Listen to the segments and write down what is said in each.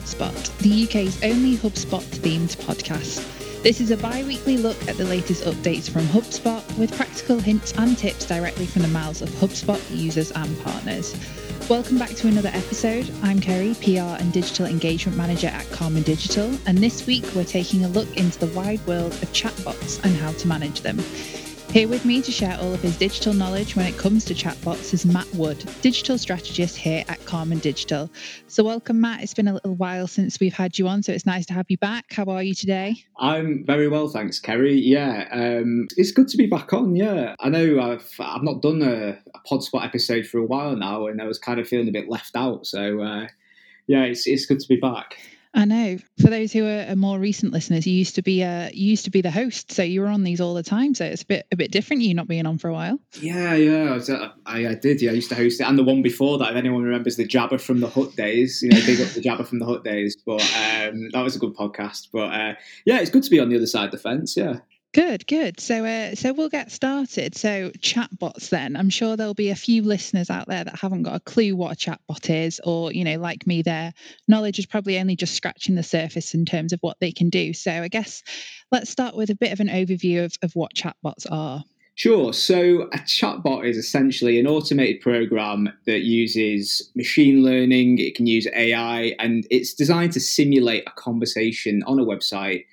Podspot, the UK's only HubSpot themed podcast. This is a bi weekly look at the latest updates from HubSpot with practical hints and tips directly from the mouths of HubSpot users and partners. Welcome back to another episode. I'm Kerry, PR and Digital Engagement Manager at Karman Digital, and this week we're taking a look into the wide world of chatbots and how to manage them. Here with me to share all of his digital knowledge when it comes to chatbots is Matt Wood, digital strategist here at Karman Digital. So, welcome, Matt. It's been a little while since we've had you on, so it's nice to have you back. How are you today? I'm very well, thanks, Kerry. Yeah, um, it's good to be back on. Yeah, I know I've I've not done a, a Podspot episode for a while now, and I was kind of feeling a bit left out. So, uh, yeah, it's it's good to be back. I know. For those who are, more recent listeners, you used to be uh, you used to be the host, so you were on these all the time. So it's a bit a bit different. You not being on for a while. Yeah, yeah, I, uh, I, I, did. Yeah, I used to host it, and the one before that, if anyone remembers the Jabber from the Hut days, you know, big up the Jabber from the Hut days. But um, that was a good podcast. But uh, yeah, it's good to be on the other side of the fence. Yeah. Good, good. So, uh, so we'll get started. So, chatbots. Then I'm sure there'll be a few listeners out there that haven't got a clue what a chatbot is, or you know, like me, their knowledge is probably only just scratching the surface in terms of what they can do. So, I guess let's start with a bit of an overview of, of what chatbots are. Sure. So, a chatbot is essentially an automated program that uses machine learning. It can use AI, and it's designed to simulate a conversation on a website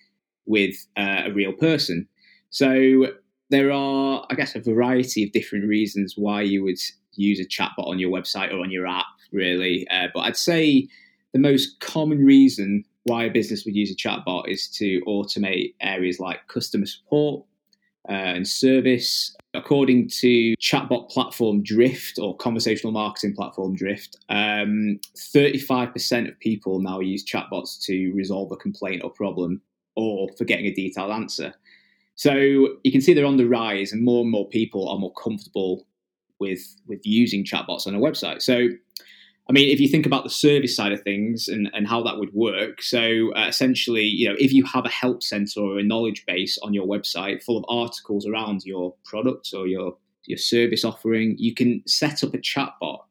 with uh, a real person. So there are, I guess, a variety of different reasons why you would use a chatbot on your website or on your app, really. Uh, but I'd say the most common reason why a business would use a chatbot is to automate areas like customer support uh, and service. According to chatbot platform Drift or conversational marketing platform Drift, um, 35% of people now use chatbots to resolve a complaint or problem or for getting a detailed answer. So you can see they're on the rise, and more and more people are more comfortable with with using chatbots on a website. So, I mean, if you think about the service side of things and, and how that would work, so uh, essentially, you know, if you have a help center or a knowledge base on your website full of articles around your product or your your service offering, you can set up a chatbot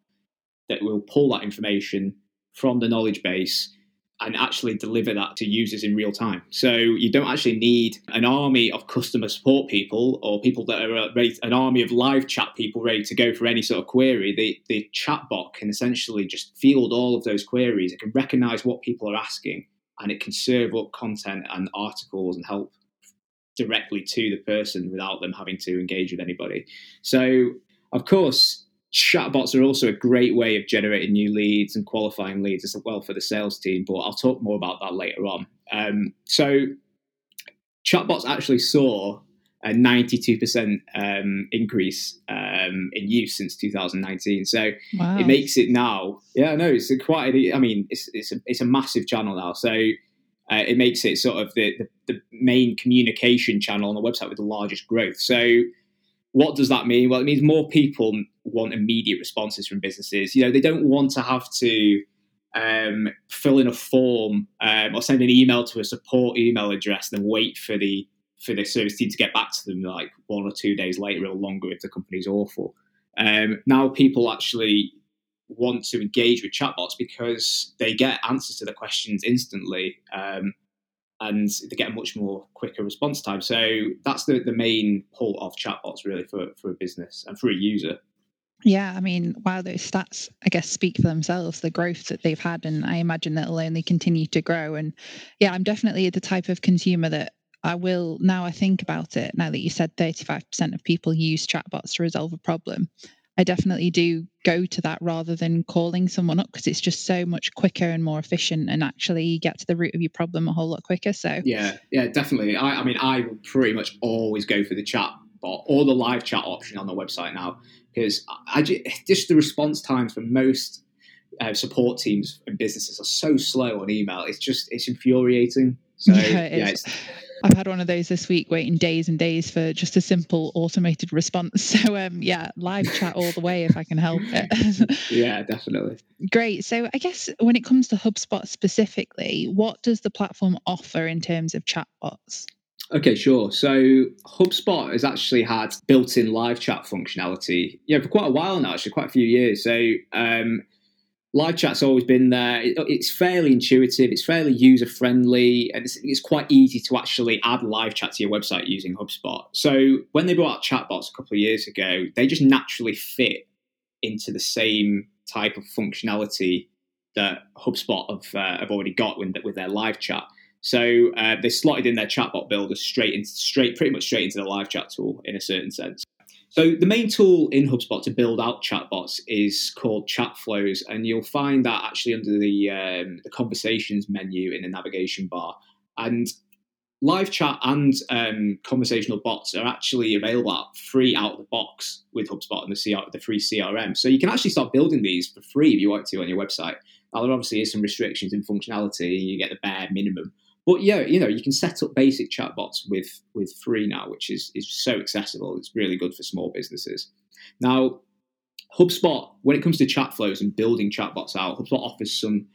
that will pull that information from the knowledge base and actually deliver that to users in real time. So you don't actually need an army of customer support people or people that are uh, ready, an army of live chat people ready to go for any sort of query. The, the chatbot can essentially just field all of those queries. It can recognize what people are asking and it can serve up content and articles and help directly to the person without them having to engage with anybody. So, of course, chatbots are also a great way of generating new leads and qualifying leads as well for the sales team, but I'll talk more about that later on. Um, so, chatbots actually saw a 92% um, increase um, in use since 2019. So wow. it makes it now, yeah, no, it's quite, a, I mean, it's, it's, a, it's a massive channel now. So uh, it makes it sort of the, the, the main communication channel on the website with the largest growth. So what does that mean? Well, it means more people want immediate responses from businesses. You know, they don't want to have to um, fill in a form um, or send an email to a support email address, and then wait for the for the service team to get back to them like one or two days later or longer if the company's awful. Um, now people actually want to engage with chatbots because they get answers to the questions instantly. Um, and they get a much more quicker response time. So that's the, the main pull of chatbots really for, for a business and for a user. Yeah, I mean, while those stats, I guess, speak for themselves, the growth that they've had, and I imagine that will only continue to grow. And yeah, I'm definitely the type of consumer that I will, now I think about it, now that you said 35% of people use chatbots to resolve a problem, I definitely do go to that rather than calling someone up because it's just so much quicker and more efficient and actually get to the root of your problem a whole lot quicker. So yeah, yeah, definitely. I, I mean, I pretty much always go for the chat bot or the live chat option on the website now because I just the response times for most uh, support teams and businesses are so slow on email. It's just it's infuriating. So yeah, it yeah it's I've had one of those this week, waiting days and days for just a simple automated response. So, um, yeah, live chat all the way if I can help it. yeah, definitely. Great. So, I guess when it comes to HubSpot specifically, what does the platform offer in terms of chatbots? Okay, sure. So HubSpot has actually had built-in live chat functionality, yeah, for quite a while now, actually, quite a few years. So um, live chat's always been there. It, it's fairly intuitive, it's fairly user friendly, and it's, it's, quite easy to actually add live chat to your website using HubSpot. So when they brought out chatbots a couple of years ago, they just naturally fit into the same type of functionality that HubSpot have, uh, have already got with, with their live chat. So uh, they slotted in their chatbot builder straight into straight, pretty much straight into the live chat tool in a certain sense. So the main tool in HubSpot to build out chatbots is called Chat Flows, and you'll find that actually under the, um, the conversations menu in the navigation bar. And live chat and um, conversational bots are actually available free out of the box with HubSpot and the, CR, the free CRM. So you can actually start building these for free if you want to on your website. Now, there obviously is some restrictions in functionality. You get the bare minimum. But yeah, you know, you can set up basic chatbots with with free now, which is is so accessible. It's really good for small businesses. Now, HubSpot, when it comes to chat flows and building chatbots out, HubSpot offers some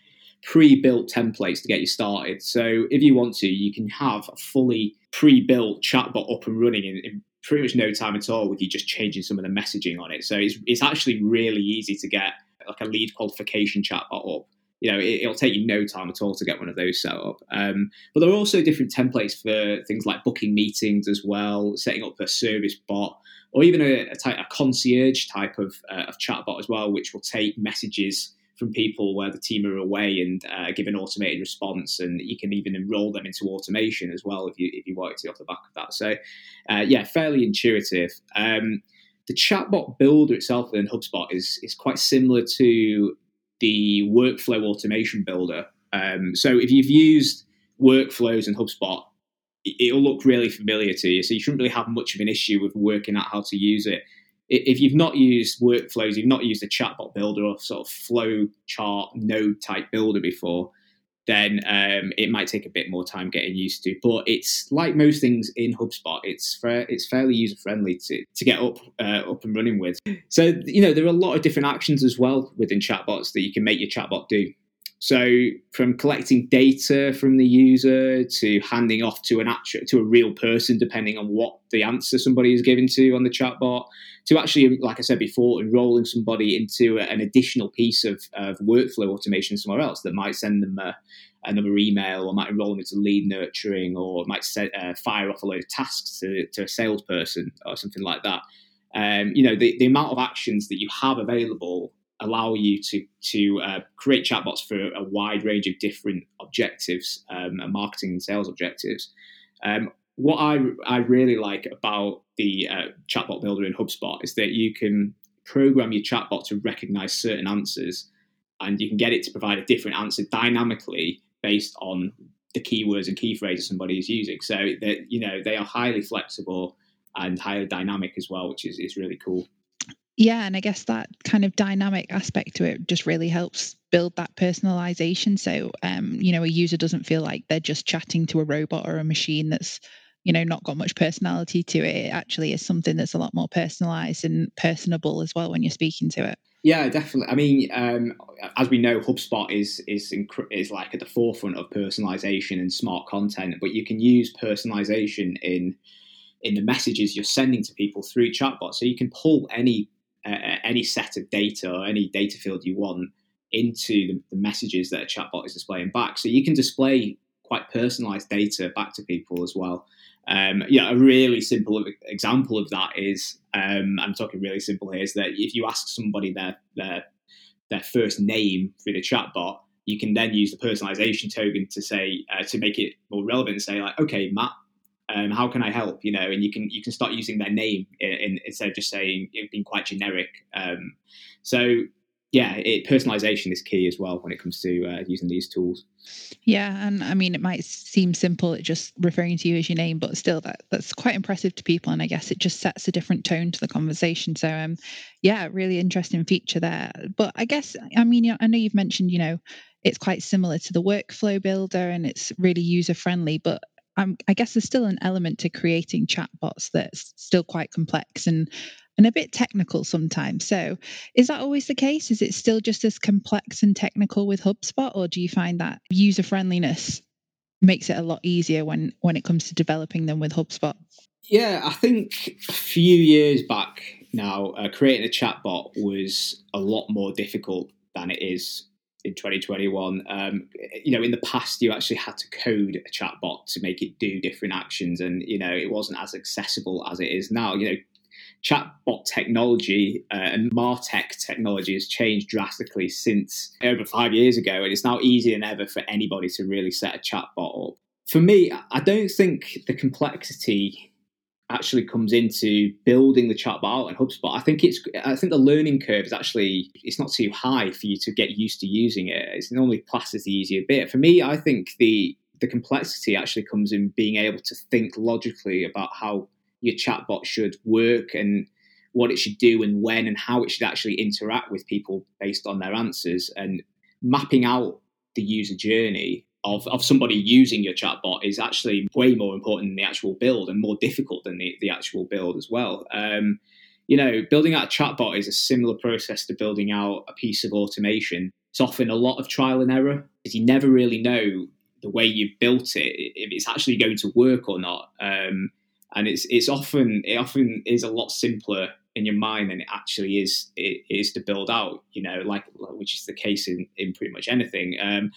pre-built templates to get you started. So if you want to, you can have a fully pre-built chatbot up and running in, in pretty much no time at all with you just changing some of the messaging on it. So it's, it's actually really easy to get like a lead qualification chatbot up you know, it, will take you no time at all to get one of those set up. Um, but there are also different templates for things like booking meetings as well, setting up a service bot, or even a, a, type, a concierge type of, uh, of chatbot as well, which will take messages from people where the team are away and uh, give an automated response, and you can even enroll them into automation as well if you if you wanted to off the back of that. So, uh, yeah, fairly intuitive. Um, the chatbot builder itself in HubSpot is is quite similar to the workflow automation builder. Um, so if you've used workflows in HubSpot, it'll look really familiar to you. So you shouldn't really have much of an issue with working out how to use it. If you've not used workflows, you've not used a chatbot builder or sort of flow chart node type builder before, then um, it might take a bit more time getting used to. But it's like most things in HubSpot, it's fa- it's fairly user friendly to, to get up uh, up and running with. So you know there are a lot of different actions as well within chatbots that you can make your chatbot do. So from collecting data from the user to handing off to an actual to a real person, depending on what the answer somebody is given to on the chatbot, to actually, like I said before, enrolling somebody into an additional piece of, of workflow automation somewhere else that might send them a, another email or might enroll them into lead nurturing or might set, uh, fire off a load of tasks to, to a salesperson or something like that. Um, you know, the, the amount of actions that you have available allow you to to uh, create chatbots for a wide range of different objectives, um, and marketing and sales objectives. Um, what I I really like about the uh, chatbot builder in HubSpot is that you can program your chatbot to recognize certain answers, and you can get it to provide a different answer dynamically based on the keywords and key phrases somebody is using. So that you know they are highly flexible and highly dynamic as well, which is is really cool. Yeah, and I guess that kind of dynamic aspect to it just really helps build that personalization. So, um, you know, a user doesn't feel like they're just chatting to a robot or a machine that's, you know, not got much personality to it. It actually is something that's a lot more personalized and personable as well when you're speaking to it. Yeah, definitely. I mean, um, as we know, HubSpot is is is like at the forefront of personalization and smart content. But you can use personalization in in the messages you're sending to people through chatbot. So you can pull any uh, any set of data or any data field you want into the, the, messages that a chatbot is displaying back. So you can display quite personalized data back to people as well. Um, yeah, a really simple example of that is um, I'm talking really simple here is that if you ask somebody their their their first name through the chatbot, you can then use the personalization token to say uh, to make it more relevant. And say like, okay, Matt, um, how can I help? You know, and you can you can start using their name in, in, instead of just saying it being quite generic. Um, so yeah, it, personalization is key as well when it comes to uh, using these tools. Yeah, and I mean, it might seem simple, it just referring to you as your name, but still, that that's quite impressive to people, and I guess it just sets a different tone to the conversation. So, um, yeah, really interesting feature there. But I guess, I mean, I know you've mentioned, you know, it's quite similar to the workflow builder, and it's really user friendly, but um, I guess there's still an element to creating chatbots that's still quite complex and and a bit technical sometimes. So, is that always the case? Is it still just as complex and technical with HubSpot, or do you find that user friendliness makes it a lot easier when when it comes to developing them with HubSpot? Yeah, I think a few years back now, uh, creating a chatbot was a lot more difficult than it is in 2021. Um, you know, in the past, you actually had to code a chatbot to make it do different actions, and you know, it wasn't as accessible as it is now. You know, chatbot technology uh, and martech technology has changed drastically since over five years ago, and it's now easier than ever for anybody to really set a chatbot up. For me, I don't think the complexity actually comes into building the chatbot and HubSpot, I think it's I think the learning curve is actually it's not too high for you to get used to using it. It's normally classed as the easier bit. For me, I think the the complexity actually comes in being able to think logically about how your chatbot should work and what it should do and when and how it should actually interact with people based on their answers and mapping out the user journey of, of somebody using your chatbot is actually way more important than the actual build and more difficult than the, the actual build as well. Um, you know, building out a chatbot is a similar process to building out a piece of automation. It's often a lot of trial and error because you never really know the way you've built it if it's actually going to work or not. Um, and it's it's often it often is a lot simpler in your mind than it actually is it is to build out. You know, like which is the case in in pretty much anything. Um,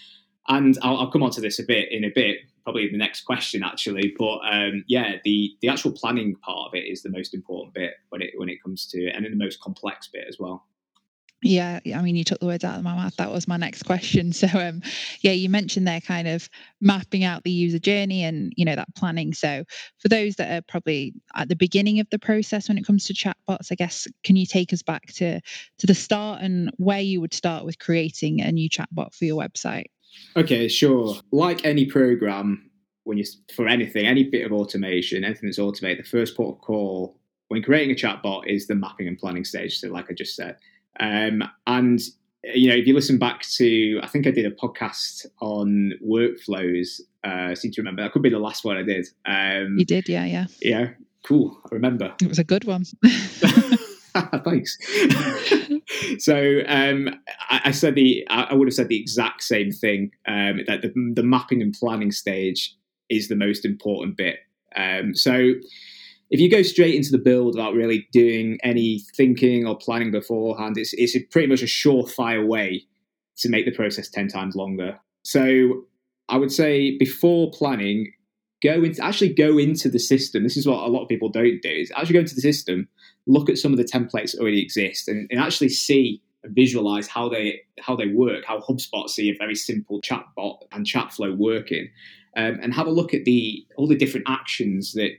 and I'll, I'll, come on to this a bit in a bit, probably the next question actually. But um, yeah, the the actual planning part of it is the most important bit when it when it comes to and the most complex bit as well. Yeah, I mean, you took the words out of my mouth. That was my next question. So, um, yeah, you mentioned there kind of mapping out the user journey and you know that planning. So, for those that are probably at the beginning of the process when it comes to chatbots, I guess can you take us back to to the start and where you would start with creating a new chatbot for your website? Okay, sure. Like any program, when you for anything, any bit of automation, anything that's automated, the first port of call when creating a chatbot is the mapping and planning stage. So, like I just said, um, and you know, if you listen back to, I think I did a podcast on workflows. Uh, I seem to remember that could be the last one I did. Um, you did, yeah, yeah, yeah. Cool. I remember. It was a good one. Thanks. so um, I, I, said the I would have said the exact same thing. Um, that the, the, mapping and planning stage is the most important bit. Um, so if you go straight into the build without really doing any thinking or planning beforehand, it's it's pretty much a surefire way to make the process ten times longer. So I would say before planning, go into actually go into the system. This is what a lot of people don't do. Is actually go into the system, look at some of the templates that already exist, and, and actually see and visualize how they how they work, how HubSpot see a very simple chatbot and chat flow working, um, and have a look at the all the different actions that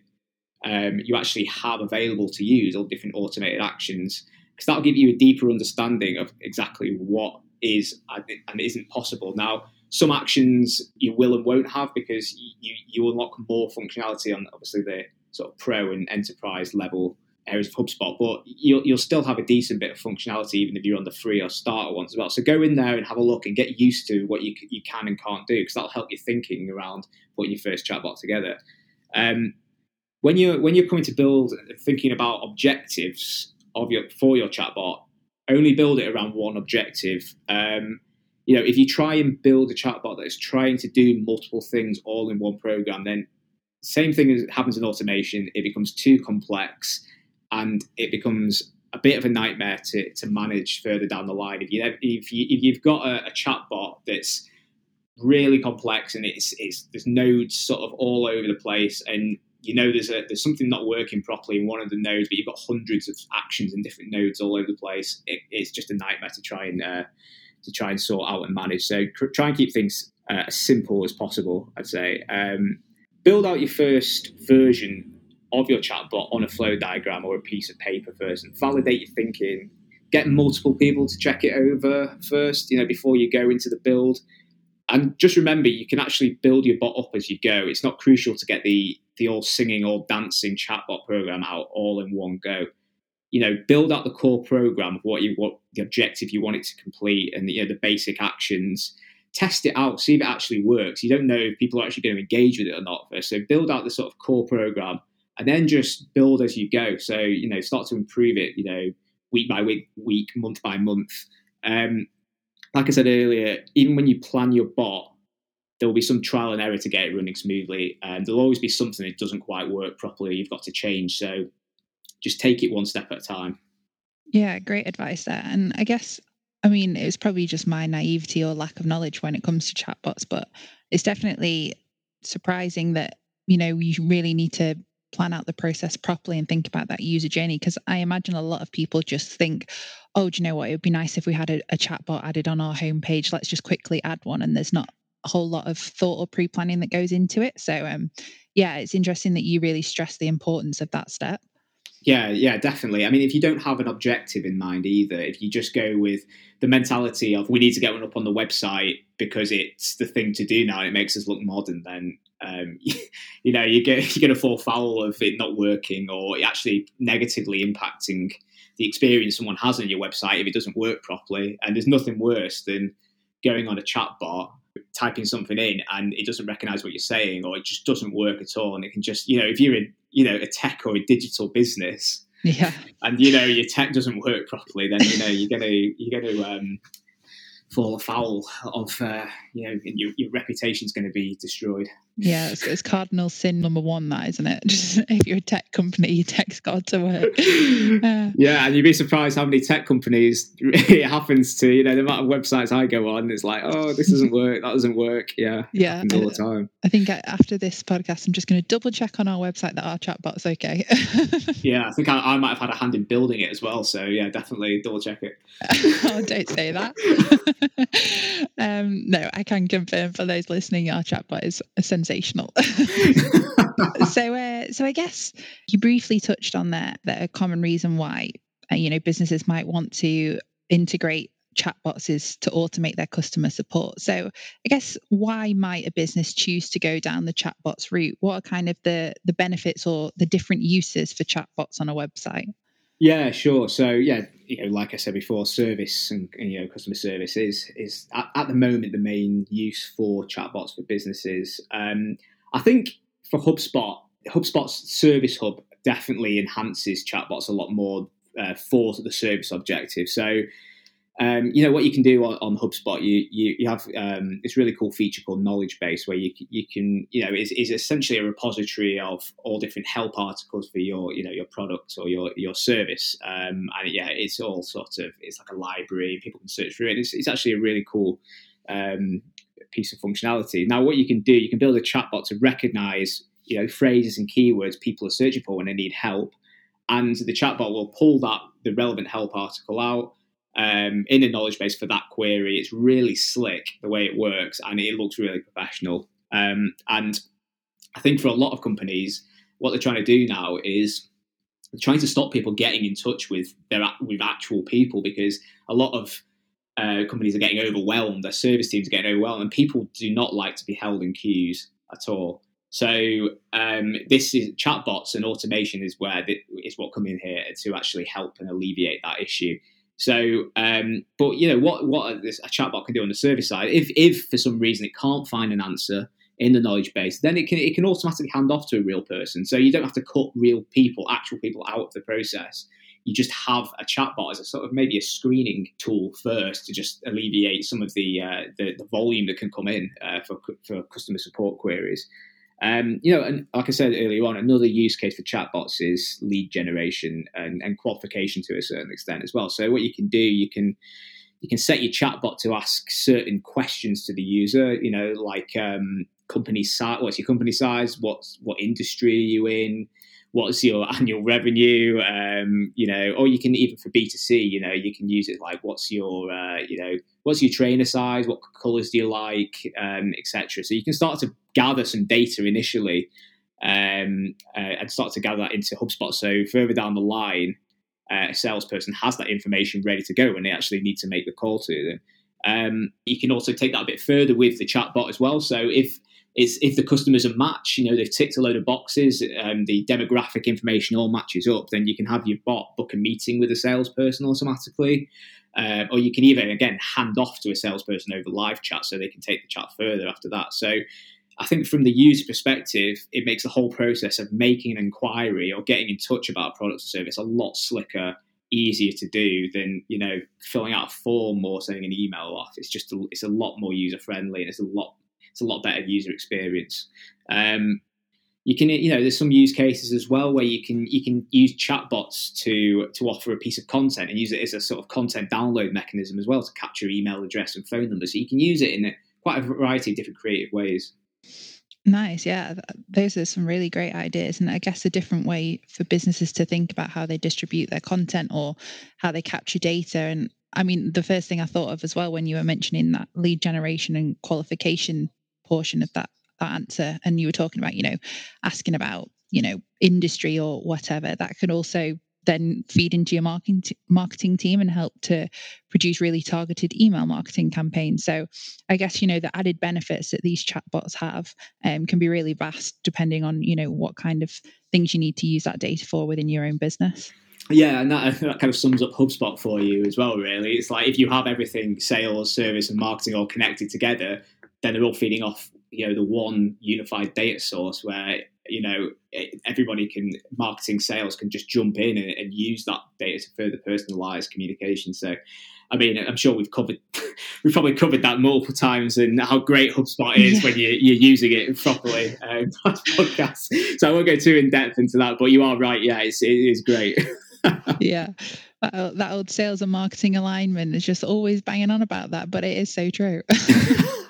um, you actually have available to use, all different automated actions, because that'll give you a deeper understanding of exactly what is and isn't possible. Now, some actions you will and won't have because you, you unlock more functionality on obviously the sort of pro and enterprise level areas of HubSpot, but you'll, you'll still have a decent bit of functionality even if you're on the free or starter ones as well. So go in there and have a look and get used to what you, you can and can't do because that'll help you thinking around putting your first chatbot together. Um, when you're when you're coming to build, thinking about objectives of your for your chatbot, only build it around one objective. Um, you know, if you try and build a chatbot that is trying to do multiple things all in one program, then same thing as happens in automation. It becomes too complex, and it becomes a bit of a nightmare to, to manage further down the line. If you if you if you've got a, a chatbot that's really complex and it's it's there's nodes sort of all over the place, and you know there's a there's something not working properly in one of the nodes, but you've got hundreds of actions in different nodes all over the place. It, it's just a nightmare to try and uh, to try and sort out and manage. So try and keep things uh, as simple as possible. I'd say um, build out your first version of your chatbot on a flow diagram or a piece of paper first, and validate your thinking. Get multiple people to check it over first, you know, before you go into the build. And just remember, you can actually build your bot up as you go. It's not crucial to get the the all singing, all dancing chatbot program out all in one go you know, build out the core program of what you what the objective you want it to complete and you know the basic actions. Test it out, see if it actually works. You don't know if people are actually going to engage with it or not first. So build out the sort of core program and then just build as you go. So, you know, start to improve it, you know, week by week, week, month by month. Um, like I said earlier, even when you plan your bot, there will be some trial and error to get it running smoothly. And there'll always be something that doesn't quite work properly. You've got to change. So just take it one step at a time. Yeah, great advice there. And I guess I mean, it was probably just my naivety or lack of knowledge when it comes to chatbots, but it's definitely surprising that, you know, you really need to plan out the process properly and think about that user journey. Because I imagine a lot of people just think, oh, do you know what? It would be nice if we had a, a chatbot added on our homepage. Let's just quickly add one. And there's not a whole lot of thought or pre planning that goes into it. So, um, yeah, it's interesting that you really stress the importance of that step. Yeah, yeah, definitely. I mean, if you don't have an objective in mind either, if you just go with the mentality of we need to get one up on the website because it's the thing to do now and it makes us look modern, then um, you know you get you're going to fall foul of it not working or actually negatively impacting the experience someone has on your website if it doesn't work properly. And there's nothing worse than going on a chat bot typing something in and it doesn't recognize what you're saying or it just doesn't work at all and it can just you know if you're in you know a tech or a digital business yeah. and you know your tech doesn't work properly then you know you're gonna you're gonna um, fall afoul of uh, you know your, your reputation's going to be destroyed yeah, it's, it's, cardinal sin number one, that isn't it? Just if you're a tech company, your tech's got to work. Uh, yeah, and you'd be surprised how many tech companies it happens to. You know, the amount of websites I go on, it's like, oh, this doesn't work, that doesn't work. Yeah, yeah, all the time. I think after this podcast, I'm just going to double check on our website that our chatbot's okay. yeah, I think I, I, might have had a hand in building it as well. So yeah, definitely double check it. oh, don't say that. um, no, I can confirm for those listening, our chatbot is essentially sensational. so, uh, so I guess you briefly touched on that that a common reason why uh, you know businesses might want to integrate chatbots is to automate their customer support. So, I guess why might a business choose to go down the chatbots route? What are kind of the the benefits or the different uses for chatbots on a website? Yeah, sure. So yeah, you know, like I said before, service and, you know customer service is is at, at, the moment the main use for chatbots for businesses. Um, I think for HubSpot, HubSpot's service hub definitely enhances chatbots a lot more uh, for the service objective. So um, you know what you can do on, on HubSpot. You you, you have um, this really cool feature called Knowledge Base, where you you can you know is, is essentially a repository of all different help articles for your you know your product or your your service. Um, and yeah, it's all sort of it's like a library. People can search through it. It's, it's actually a really cool um, piece of functionality. Now, what you can do, you can build a chatbot to recognize you know phrases and keywords people are searching for when they need help, and the chatbot will pull that the relevant help article out um, in a knowledge base for that query. It's really slick the way it works, and it looks really professional. Um, and I think for a lot of companies, what they're trying to do now is trying to stop people getting in touch with their with actual people because a lot of uh, companies are getting overwhelmed. Their service teams are getting overwhelmed, and people do not like to be held in queues at all. So um, this is chatbots and automation is where the, is what come in here to actually help and alleviate that issue. So, um, but you know what? What a, a chatbot can do on the service side, if if for some reason it can't find an answer in the knowledge base, then it can it can automatically hand off to a real person. So you don't have to cut real people, actual people, out of the process. You just have a chatbot as a sort of maybe a screening tool first to just alleviate some of the uh, the, the, volume that can come in uh, for for customer support queries. Um, you know, and like I said earlier on, another use case for chatbots is lead generation and, and qualification to a certain extent as well. So what you can do, you can you can set your chatbot to ask certain questions to the user. You know, like um, company size, what's your company size? What's what industry are you in? What's your annual revenue? Um, you know, or you can even for B two C, you know, you can use it like what's your uh, you know what's your trainer size? What colors do you like, um, etc. So you can start to gather some data initially um, uh, and start to gather that into HubSpot. So further down the line, uh, a salesperson has that information ready to go when they actually need to make the call to them. Um, you can also take that a bit further with the chatbot as well. So if it's if the customers are matched, you know they've ticked a load of boxes, um, the demographic information all matches up, then you can have your bot book a meeting with a salesperson automatically. Uh, or you can even again hand off to a salesperson over live chat so they can take the chat further after that. So I think from the user perspective, it makes the whole process of making an inquiry or getting in touch about a product or service a lot slicker, easier to do than you know filling out a form or sending an email off. It's just a, it's a lot more user friendly and it's a lot it's a lot better user experience. Um, you can you know there's some use cases as well where you can you can use chatbots to to offer a piece of content and use it as a sort of content download mechanism as well to capture email address and phone number so you can use it in quite a variety of different creative ways Nice. Yeah. Those are some really great ideas. And I guess a different way for businesses to think about how they distribute their content or how they capture data. And I mean, the first thing I thought of as well when you were mentioning that lead generation and qualification portion of that, that answer, and you were talking about, you know, asking about, you know, industry or whatever, that can also then feed into your marketing marketing team and help to produce really targeted email marketing campaigns. So I guess you know the added benefits that these chatbots have um, can be really vast depending on you know what kind of things you need to use that data for within your own business. Yeah, and that, that kind of sums up HubSpot for you as well. Really, it's like if you have everything sales, service, and marketing all connected together, then they're all feeding off you know the one unified data source where you know everybody can marketing sales can just jump in and, and, use that data to further personalize communication. So i mean i'm sure we've covered we've probably covered that multiple times and how great hubspot is yeah. when you, you're using it properly um, podcast. So i won't go too in depth into that but you are right. Yeah it's, it is great. Yeah. That, that old sales and marketing alignment is just always banging on about that but it is so true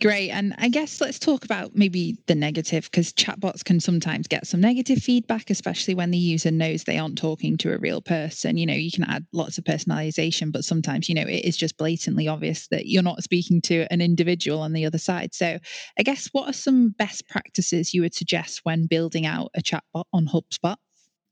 Great. And I guess let's talk about maybe the negative because chatbots can sometimes get some negative feedback, especially when the user knows they aren't talking to a real person. You know, you can add lots of personalization, but sometimes, you know, it is just blatantly obvious that you're not speaking to an individual on the other side. So I guess what are some best practices you would suggest when building out a chatbot on HubSpot?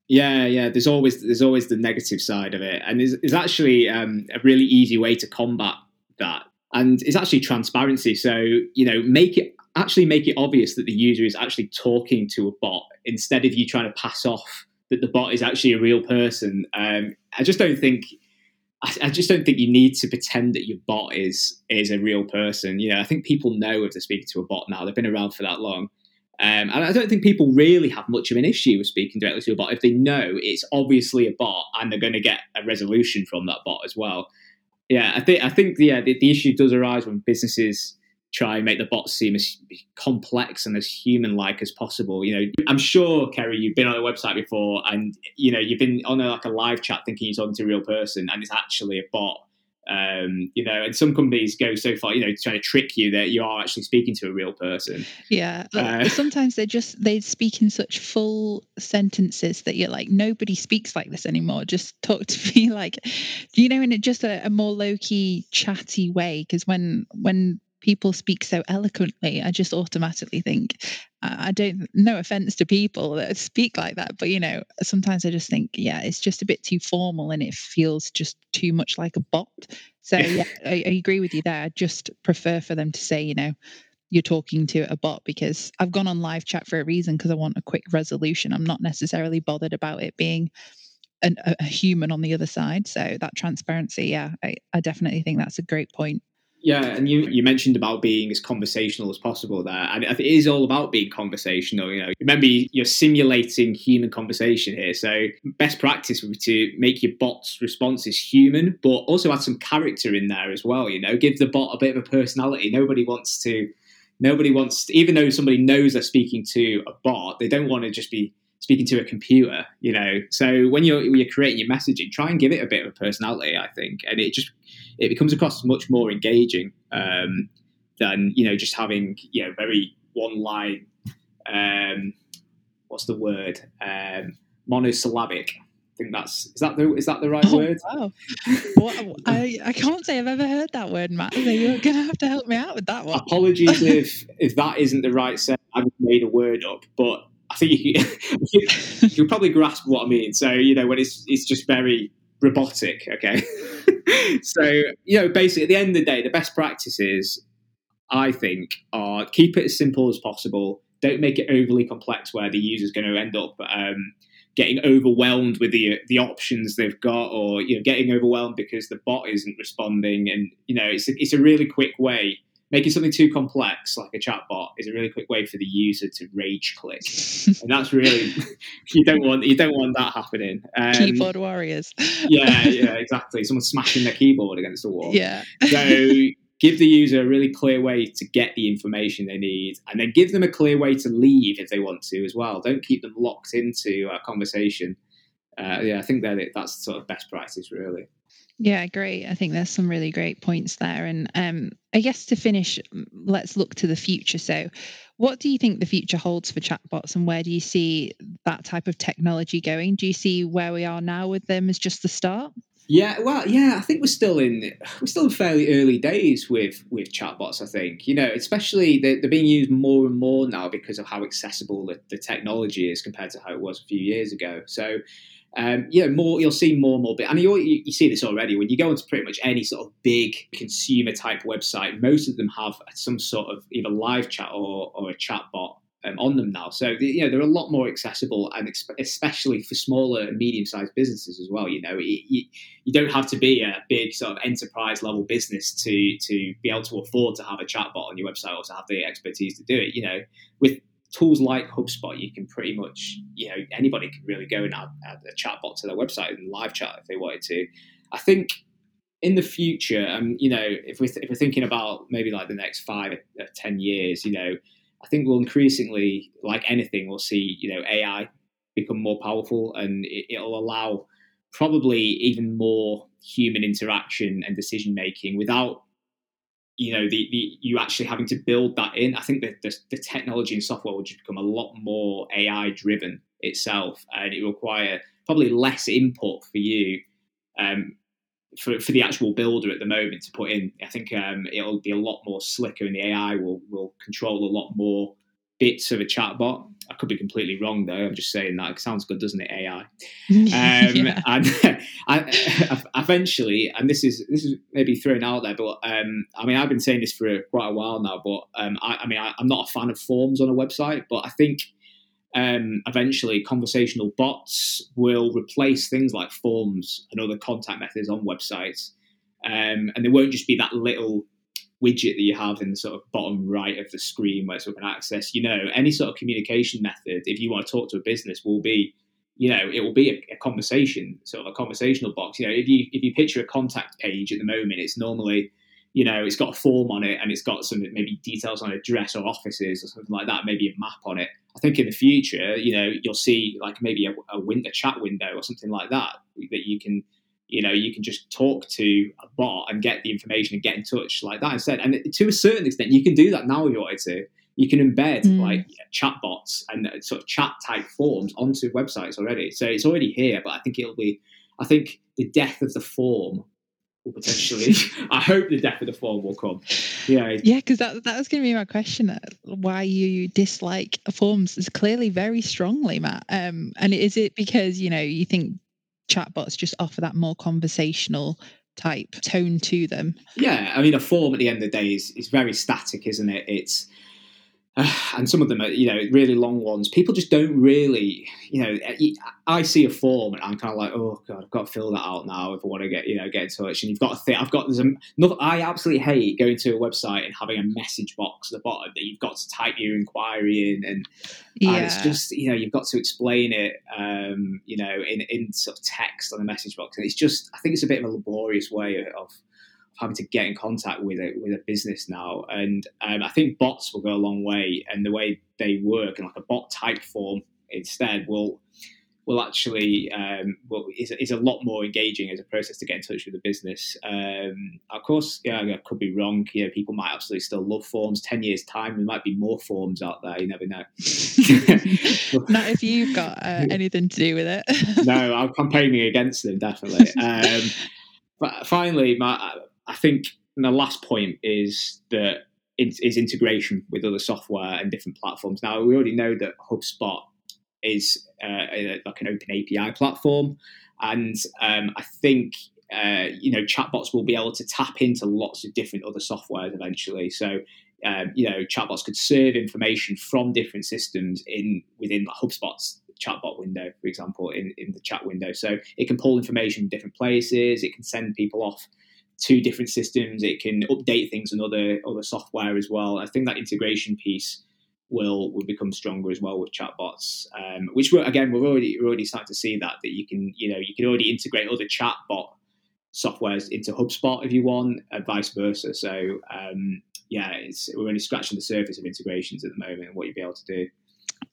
Yeah, yeah. There's always there's always the negative side of it, and there's, there's actually um, a really easy way to combat that and it's actually transparency. So you know, make it actually make it obvious that the user is actually talking to a bot instead of you trying to pass off that the bot is actually a real person. Um, I just don't think. I, just don't think you need to pretend that your bot is is a real person. You know, I think people know if they're speaking to a bot now. They've been around for that long. Um, and I don't think people really have much of an issue with speaking directly to a bot if they know it's obviously a bot and they're going to get a resolution from that bot as well yeah, I think I think yeah, the, the issue does arise when businesses try and make the bots seem as complex and as human-like as possible. You know, I'm sure Kerry, you've been on a website before, and you know you've been on a, like a live chat thinking you're talking to a real person, and it's actually a bot. Um, you know, and some companies go so far, you know, trying to trick you that you are actually speaking to a real person. Yeah. Uh, sometimes they just they speak in such full sentences that you're like, nobody speaks like this anymore. Just talk to me like, you know, in a, just a, a more low key, chatty way. Because when when people speak so eloquently, I just automatically think, I don't, no offense to people that speak like that, but you know, sometimes I just think, yeah, it's just a bit too formal and it feels just too much like a bot. So yeah, I, I agree with you there. I just prefer for them to say, you know, you're talking to a bot because I've gone on live chat for a reason because I want a quick resolution. I'm not necessarily bothered about it being an, a, human on the other side. So that transparency, yeah, I, I definitely think that's a great point. Yeah, and you you mentioned about being as conversational as possible there, and it is all about being conversational. You know, remember you're simulating human conversation here, so best practice would be to make your bot's responses human, but also add some character in there as well. You know, give the bot a bit of a personality. Nobody wants to, nobody wants, to, even though somebody knows they're speaking to a bot, they don't want to just be speaking to a computer, you know. So when you're when you're creating your messaging, try and give it a bit of a personality, I think, and it just it becomes across as much more engaging um, than you know just having you know very one line. Um, what's the word? Um, monosyllabic. I think that's is that the is that the right oh, word? Wow, I I can't say I've ever heard that word, Matt. So you're gonna have to help me out with that one. Apologies if if that isn't the right set. I've made a word up, but I think you, you you'll probably grasp what I mean. So you know when it's it's just very robotic. Okay, so you know basically at the end of the day, the best practices I think are keep it as simple as possible. Don't make it overly complex where the user's going to end up um, getting overwhelmed with the the options they've got, or you know getting overwhelmed because the bot isn't responding. And you know it's a, it's a really quick way making something too complex like a chatbot is a really quick way for the user to rage click and that's really you don't want you don't want that happening um, keyboard warriors yeah yeah exactly someone smashing their keyboard against the wall yeah so give the user a really clear way to get the information they need, and then give them a clear way to leave if they want to as well. Don't keep them locked into a conversation. Uh, yeah, I think that that's sort of best practice, really. Yeah, great. I think there's some really great points there. And um, I guess to finish, let's look to the future. So, what do you think the future holds for chatbots, and where do you see that type of technology going? Do you see where we are now with them as just the start? Yeah, well, yeah, I think we're still in we're still in fairly early days with with chatbots. I think you know, especially they're, they're being used more and more now because of how accessible the, the technology is compared to how it was a few years ago. So um, yeah, more you'll see more and more. But and you, you see this already when you go into pretty much any sort of big consumer type website. Most of them have some sort of either live chat or, or a chat bot um, on them now. So you know they're a lot more accessible, and especially for smaller and medium sized businesses as well. You know, you, you don't have to be a big sort of enterprise level business to to be able to afford to have a chat bot on your website or to have the expertise to do it. You know, with tools like HubSpot, you can pretty much, you know, anybody can really go and add, add a chatbot to their website and live chat if they wanted to. I think in the future, um, you know, if we're, th- if we're thinking about maybe like the next five, uh, ten years, you know, I think we'll increasingly, like anything, we'll see, you know, AI become more powerful and it, it'll allow probably even more human interaction and decision making without you know the, the you actually having to build that in. I think that the, the technology and software will just become a lot more ai driven itself and it will require probably less input for you um, for, for the actual builder at the moment to put in. I think um, it'll be a lot more slicker and the ai will will control a lot more bits of a chatbot. I could be completely wrong though. I'm just saying that. It sounds good, doesn't it? AI. Um, yeah. And I, eventually, and this is this is maybe thrown out there, but um, I mean, I've been saying this for quite a while now. But um, I, I, mean, I, am not a fan of forms on a website, but I think um, eventually conversational bots will replace things like forms and other contact methods on websites, um, and they won't just be that little widget that you have in the sort of bottom right of the screen where it's open access, you know, any sort of communication method, if you want to talk to a business, will be, you know, it will be a, a, conversation, sort of a conversational box. You know, if you if you picture a contact page at the moment, it's normally, you know, it's got a form on it and it's got some maybe details on address or offices or something like that, maybe a map on it. I think in the future, you know, you'll see like maybe a, a, win- a chat window or something like that that you can you know you can just talk to a bot and get the information and get in touch like that instead and to a certain extent you can do that now if you wanted to you can embed mm. like chat bots and uh, sort of chat type forms onto websites already. So it's already here but i think it'll be i think the death of the form will potentially i hope the death of the form will come. Yeah. Yeah because that, that was going to be my question uh, why you dislike forms is clearly very strongly matt. Um, and is it because you know you think chatbots just offer that more conversational type tone to them. Yeah, I mean, a form at the end of the day is, is very static, isn't it? It's and some of them are you know really long ones. People just don't really you know i see a form and i'm kind of like oh god i've got to fill that out now if i want to get you know get in touch. And you've got to think i've got there's a, i absolutely hate going to a website and having a message box at the bottom that you've got to type your inquiry in and, yeah. and it's just you know you've got to explain it um, you know in in sort of text on a message box. And it's just i think it's a bit of a laborious way of having to get in contact with a with a business now. And um, I think bots will go a long way, and the way they work and like a bot type form instead will will actually um, will, is, is a lot more engaging as a process to get in touch with the business. Um, of course, yeah, I could be wrong. You know, people might absolutely still love forms. Ten years time, there might be more forms out there. You never know. Not if you've got uh, anything to do with it. no, I'm campaigning against them definitely. Um, but finally, my I think the last point is that is integration with other software and different platforms. Now we already know that HubSpot is uh, like an open API platform, and um, I think uh, you know chatbots will be able to tap into lots of different other softwares eventually. So um, you know chatbots could serve information from different systems in within HubSpot's chatbot window, for example, in, in the chat window. So it can pull information from different places. It can send people off two different systems. It can update things on other other software as well. I think that integration piece will will become stronger as well with chatbots. Um, which we're, again we're already we're already starting to see that that you can you know you can already integrate other chatbot softwares into HubSpot if you want, and vice versa. So um, yeah, we're only scratching the surface of integrations at the moment and what you'll be able to do.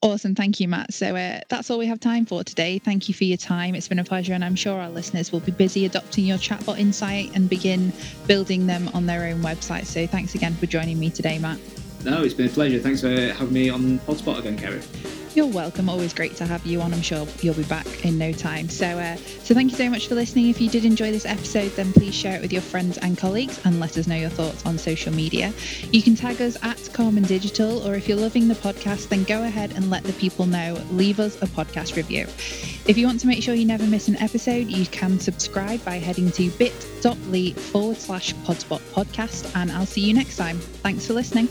Awesome. Thank you, Matt. So uh, that's all we have time for today. Thank you for your time. It's been a pleasure, and I'm sure our listeners will be busy adopting your chatbot insight and begin building them on their own website. So thanks again for joining me today, Matt. No, it's been a pleasure. Thanks for having me on HubSpot again, Kerry. You're welcome. Always great to have you on. I'm sure you'll be back in no time. So, uh, so thank you so much for listening. If you did enjoy this episode, then please share it with your friends and colleagues and let us know your thoughts on social media. You can tag us at Karman Digital, or if you're loving the podcast, then go ahead and let the people know. Leave us a podcast review. If you want to make sure you never miss an episode, you can subscribe by heading to bit.ly forward slash podspot podcast, and I'll see you next time. Thanks for listening.